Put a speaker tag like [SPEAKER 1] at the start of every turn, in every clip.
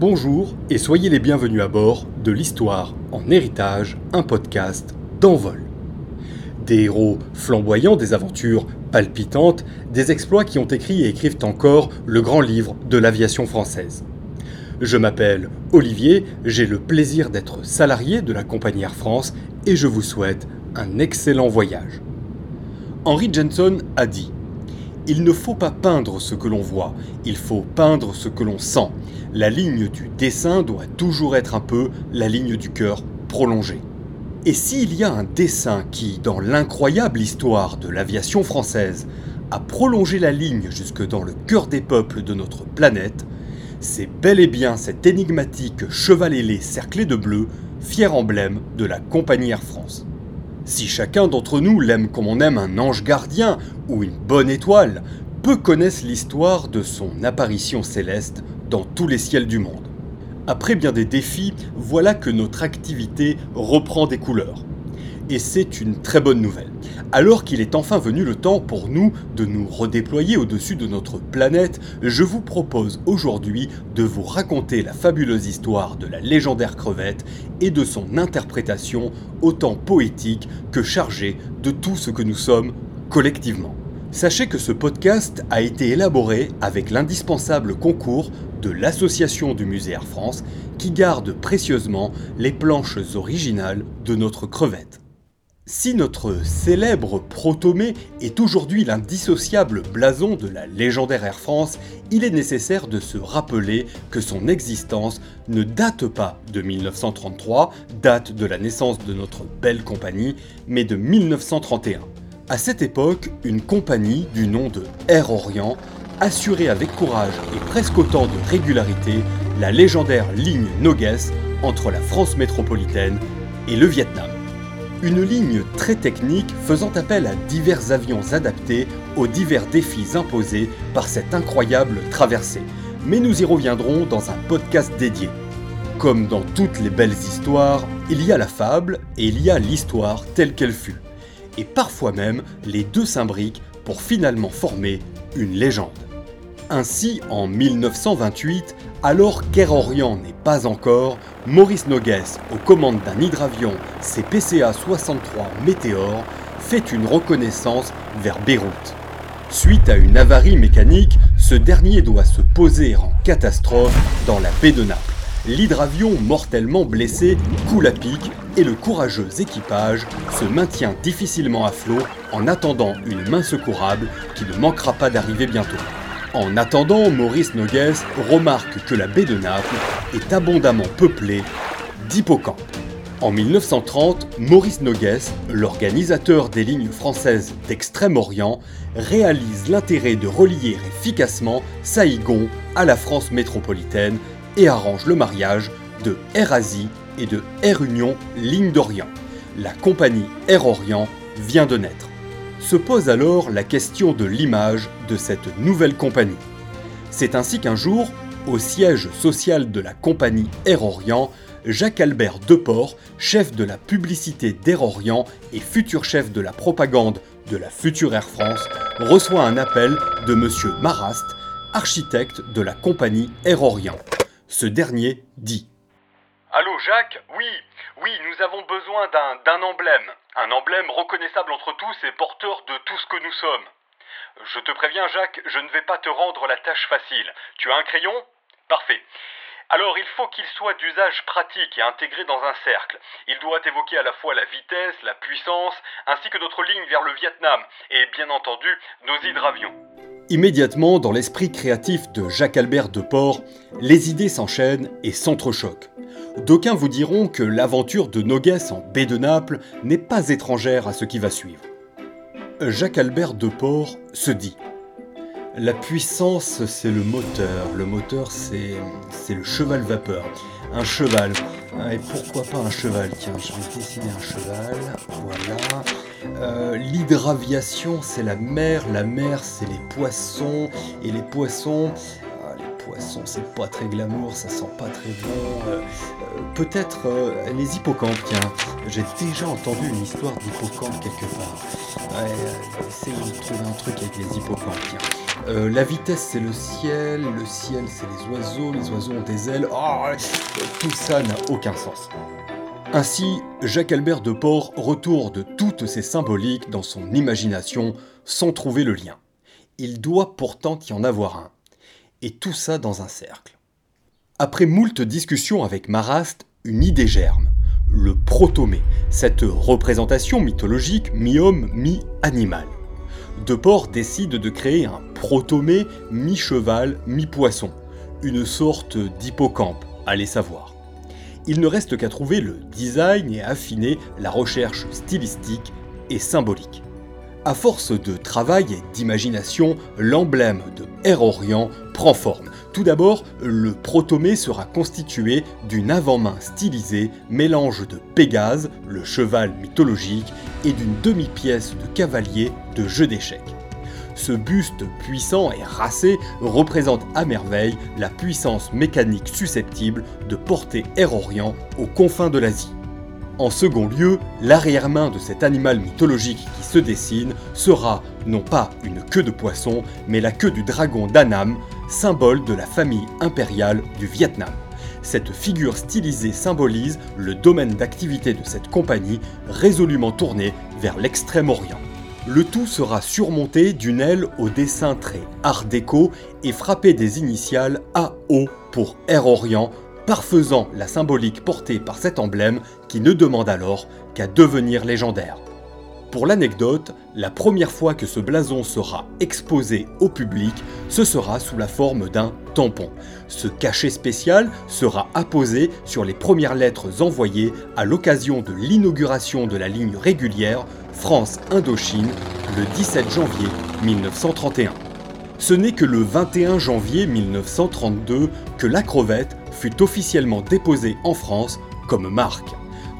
[SPEAKER 1] Bonjour et soyez les bienvenus à bord de l'Histoire en héritage, un podcast d'envol. Des héros flamboyants, des aventures palpitantes, des exploits qui ont écrit et écrivent encore le grand livre de l'aviation française. Je m'appelle Olivier, j'ai le plaisir d'être salarié de la compagnie Air France et je vous souhaite un excellent voyage. Henry Jensen a dit Il ne faut pas peindre ce que l'on voit, il faut peindre ce que l'on sent la ligne du dessin doit toujours être un peu la ligne du cœur prolongée. Et s'il y a un dessin qui, dans l'incroyable histoire de l'aviation française, a prolongé la ligne jusque dans le cœur des peuples de notre planète, c'est bel et bien cet énigmatique cheval ailé cerclé de bleu, fier emblème de la compagnie Air France. Si chacun d'entre nous l'aime comme on aime un ange gardien ou une bonne étoile, peu connaissent l'histoire de son apparition céleste dans tous les ciels du monde. Après bien des défis, voilà que notre activité reprend des couleurs. Et c'est une très bonne nouvelle. Alors qu'il est enfin venu le temps pour nous de nous redéployer au-dessus de notre planète, je vous propose aujourd'hui de vous raconter la fabuleuse histoire de la légendaire crevette et de son interprétation autant poétique que chargée de tout ce que nous sommes collectivement. Sachez que ce podcast a été élaboré avec l'indispensable concours de l'Association du Musée Air France qui garde précieusement les planches originales de notre crevette. Si notre célèbre protomée est aujourd'hui l'indissociable blason de la légendaire Air France, il est nécessaire de se rappeler que son existence ne date pas de 1933, date de la naissance de notre belle compagnie, mais de 1931. À cette époque, une compagnie du nom de Air Orient assurait avec courage et presque autant de régularité la légendaire ligne Noguès entre la France métropolitaine et le Vietnam. Une ligne très technique faisant appel à divers avions adaptés aux divers défis imposés par cette incroyable traversée. Mais nous y reviendrons dans un podcast dédié. Comme dans toutes les belles histoires, il y a la fable et il y a l'histoire telle qu'elle fut et parfois même les deux s'imbriquent pour finalement former une légende. Ainsi, en 1928, alors qu'Air Orient n'est pas encore, Maurice Nogues, aux commandes d'un hydravion CPCA 63 Météor, fait une reconnaissance vers Beyrouth. Suite à une avarie mécanique, ce dernier doit se poser en catastrophe dans la baie de Naples l'hydravion mortellement blessé coule à pic et le courageux équipage se maintient difficilement à flot en attendant une main secourable qui ne manquera pas d'arriver bientôt. En attendant, Maurice Nogues remarque que la baie de Naples est abondamment peuplée d'hippocampes. En 1930, Maurice Nogues, l'organisateur des lignes françaises d'Extrême-Orient, réalise l'intérêt de relier efficacement Saïgon à la France métropolitaine et arrange le mariage de Air Asie et de Air Union Ligne d'Orient. La compagnie Air Orient vient de naître. Se pose alors la question de l'image de cette nouvelle compagnie. C'est ainsi qu'un jour, au siège social de la compagnie Air Orient, Jacques-Albert Deport, chef de la publicité d'Air Orient et futur chef de la propagande de la future Air France, reçoit un appel de M. Marast, architecte de la compagnie Air Orient. Ce dernier dit
[SPEAKER 2] Jacques Oui, oui, nous avons besoin d'un emblème. Un emblème reconnaissable entre tous et porteur de tout ce que nous sommes. Je te préviens Jacques, je ne vais pas te rendre la tâche facile. Tu as un crayon? Parfait. Alors il faut qu'il soit d'usage pratique et intégré dans un cercle. Il doit évoquer à la fois la vitesse, la puissance, ainsi que notre ligne vers le Vietnam, et bien entendu nos hydravions.
[SPEAKER 1] Immédiatement, dans l'esprit créatif de Jacques-Albert Deport, les idées s'enchaînent et s'entrechoquent. D'aucuns vous diront que l'aventure de Nogues en baie de Naples n'est pas étrangère à ce qui va suivre. Jacques-Albert Deport se dit La puissance, c'est le moteur. Le moteur, c'est le cheval vapeur. Un cheval. Et pourquoi pas un cheval? Tiens, je vais dessiner un cheval. Voilà. Euh, l'hydraviation, c'est la mer, la mer, c'est les poissons, et les poissons, ah, les poisson, c'est pas très glamour, ça sent pas très bon. Euh, euh, peut-être les hippocampes, tiens. J'ai déjà entendu une histoire d'hippocampe quelque part. Ouais, essayez de trouver un truc avec les hippocampes, tiens. la vitesse c'est le ciel, le ciel c'est les oiseaux, les oiseaux ont des ailes. Oh, tout ça n'a aucun sens. Ainsi, Jacques-Albert de Port retourne toutes ces symboliques dans son imagination sans trouver le lien. Il doit pourtant y en avoir un. Et tout ça dans un cercle. Après moult discussions avec Marast, une idée germe. Le protomé, cette représentation mythologique mi-homme, mi-animal. De Port décide de créer un protomé mi-cheval, mi-poisson. Une sorte d'hippocampe, allez savoir il ne reste qu'à trouver le design et affiner la recherche stylistique et symbolique. À force de travail et d'imagination, l'emblème de Air Orient prend forme. Tout d'abord, le protomé sera constitué d'une avant-main stylisée, mélange de Pégase, le cheval mythologique, et d'une demi-pièce de cavalier de jeu d'échecs. Ce buste puissant et racé représente à merveille la puissance mécanique susceptible de porter Air Orient aux confins de l'Asie. En second lieu, l'arrière-main de cet animal mythologique qui se dessine sera non pas une queue de poisson, mais la queue du dragon d'Annam, symbole de la famille impériale du Vietnam. Cette figure stylisée symbolise le domaine d'activité de cette compagnie résolument tournée vers l'extrême-orient. Le tout sera surmonté d'une aile au dessin très art déco et frappé des initiales AO pour Air Orient, parfaisant la symbolique portée par cet emblème qui ne demande alors qu'à devenir légendaire. Pour l'anecdote, la première fois que ce blason sera exposé au public, ce sera sous la forme d'un tampon. Ce cachet spécial sera apposé sur les premières lettres envoyées à l'occasion de l'inauguration de la ligne régulière France-Indochine le 17 janvier 1931. Ce n'est que le 21 janvier 1932 que la crevette fut officiellement déposée en France comme marque.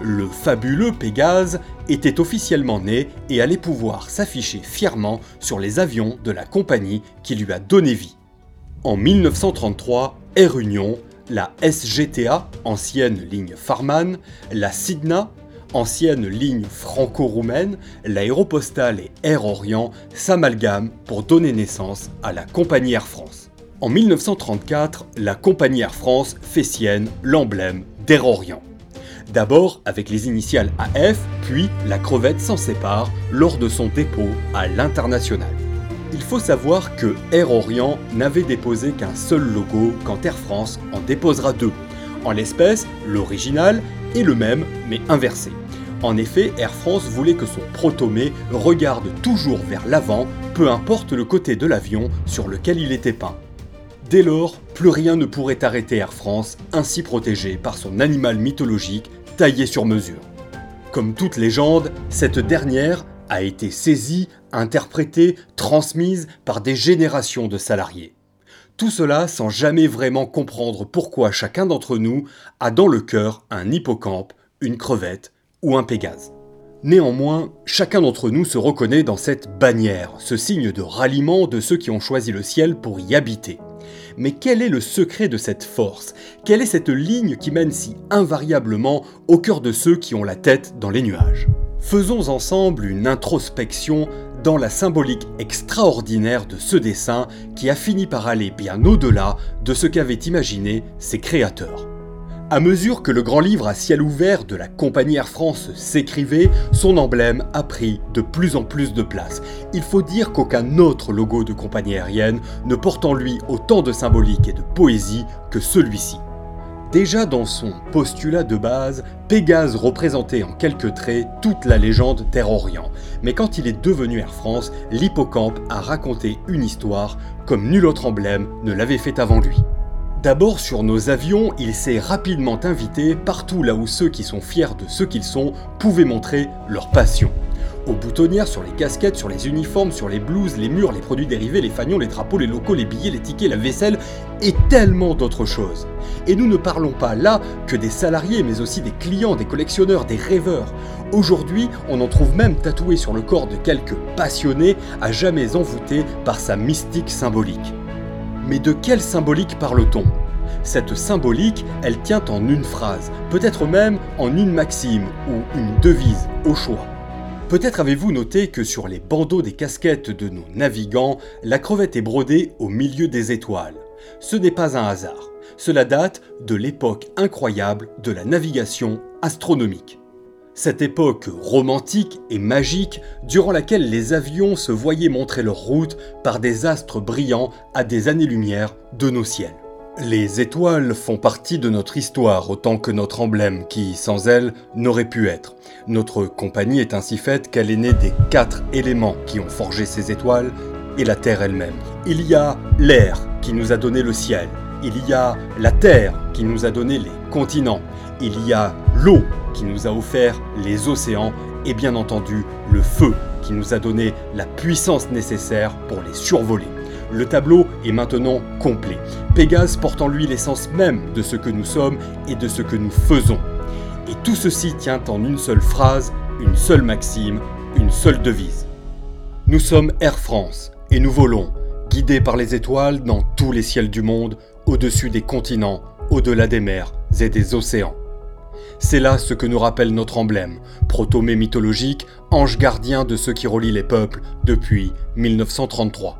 [SPEAKER 1] Le fabuleux Pégase était officiellement né et allait pouvoir s'afficher fièrement sur les avions de la compagnie qui lui a donné vie. En 1933, Air Union, la SGTA, ancienne ligne Farman, la Sidna, ancienne ligne franco-roumaine, l'aéropostale et Air Orient s'amalgament pour donner naissance à la compagnie Air France. En 1934, la compagnie Air France fait sienne l'emblème d'Air Orient. D'abord avec les initiales AF, puis la crevette s'en sépare lors de son dépôt à l'international. Il faut savoir que Air Orient n'avait déposé qu'un seul logo quand Air France en déposera deux. En l'espèce, l'original est le même mais inversé. En effet, Air France voulait que son protomé regarde toujours vers l'avant, peu importe le côté de l'avion sur lequel il était peint. Dès lors, plus rien ne pourrait arrêter Air France, ainsi protégé par son animal mythologique taillé sur mesure. Comme toute légende, cette dernière a été saisie, interprétée, transmise par des générations de salariés. Tout cela sans jamais vraiment comprendre pourquoi chacun d'entre nous a dans le cœur un hippocampe, une crevette ou un Pégase. Néanmoins, chacun d'entre nous se reconnaît dans cette bannière, ce signe de ralliement de ceux qui ont choisi le ciel pour y habiter. Mais quel est le secret de cette force? Quelle est cette ligne qui mène si invariablement au cœur de ceux qui ont la tête dans les nuages? Faisons ensemble une introspection dans la symbolique extraordinaire de ce dessin qui a fini par aller bien au-delà de ce qu'avaient imaginé ses créateurs. À mesure que le grand livre à ciel ouvert de la compagnie Air France s'écrivait, son emblème a pris de plus en plus de place. Il faut dire qu'aucun autre logo de compagnie aérienne ne porte en lui autant de symbolique et de poésie que celui-ci. Déjà dans son postulat de base, Pégase représentait en quelques traits toute la légende d'Air Orient. Mais quand il est devenu Air France, l'hippocampe a raconté une histoire comme nul autre emblème ne l'avait fait avant lui. D'abord sur nos avions, il s'est rapidement invité partout là où ceux qui sont fiers de ce qu'ils sont pouvaient montrer leur passion. Aux boutonnières, sur les casquettes, sur les uniformes, sur les blouses, les murs, les produits dérivés, les fanions, les drapeaux, les locaux, les billets, les tickets, la vaisselle et tellement d'autres choses. Et nous ne parlons pas là que des salariés, mais aussi des clients, des collectionneurs, des rêveurs. Aujourd'hui, on en trouve même tatoué sur le corps de quelques passionnés à jamais envoûtés par sa mystique symbolique. Mais de quelle symbolique parle-t-on? Cette symbolique, elle tient en une phrase, peut-être même en une maxime ou une devise au choix. Peut-être avez-vous noté que sur les bandeaux des casquettes de nos navigants, la crevette est brodée au milieu des étoiles. Ce n'est pas un hasard. Cela date de l'époque incroyable de la navigation astronomique. Cette époque romantique et magique durant laquelle les avions se voyaient montrer leur route par des astres brillants à des années-lumière de nos ciels. Les étoiles font partie de notre histoire autant que notre emblème qui, sans elles, n'aurait pu être. Notre compagnie est ainsi faite qu'elle est née des quatre éléments qui ont forgé ces étoiles et la Terre elle-même. Il y a l'air qui nous a donné le ciel, il y a la Terre qui nous a donné les continents, il y a l'eau qui nous a offert les océans et bien entendu le feu qui nous a donné la puissance nécessaire pour les survoler. Le tableau est maintenant complet. Pégase porte en lui l'essence même de ce que nous sommes et de ce que nous faisons. Et tout ceci tient en une seule phrase, une seule maxime, une seule devise. Nous sommes Air France et nous volons, guidés par les étoiles dans tous les ciels du monde, au-dessus des continents, au-delà des mers et des océans. C'est là ce que nous rappelle notre emblème, protomé mythologique, ange gardien de ceux qui relient les peuples depuis 1933.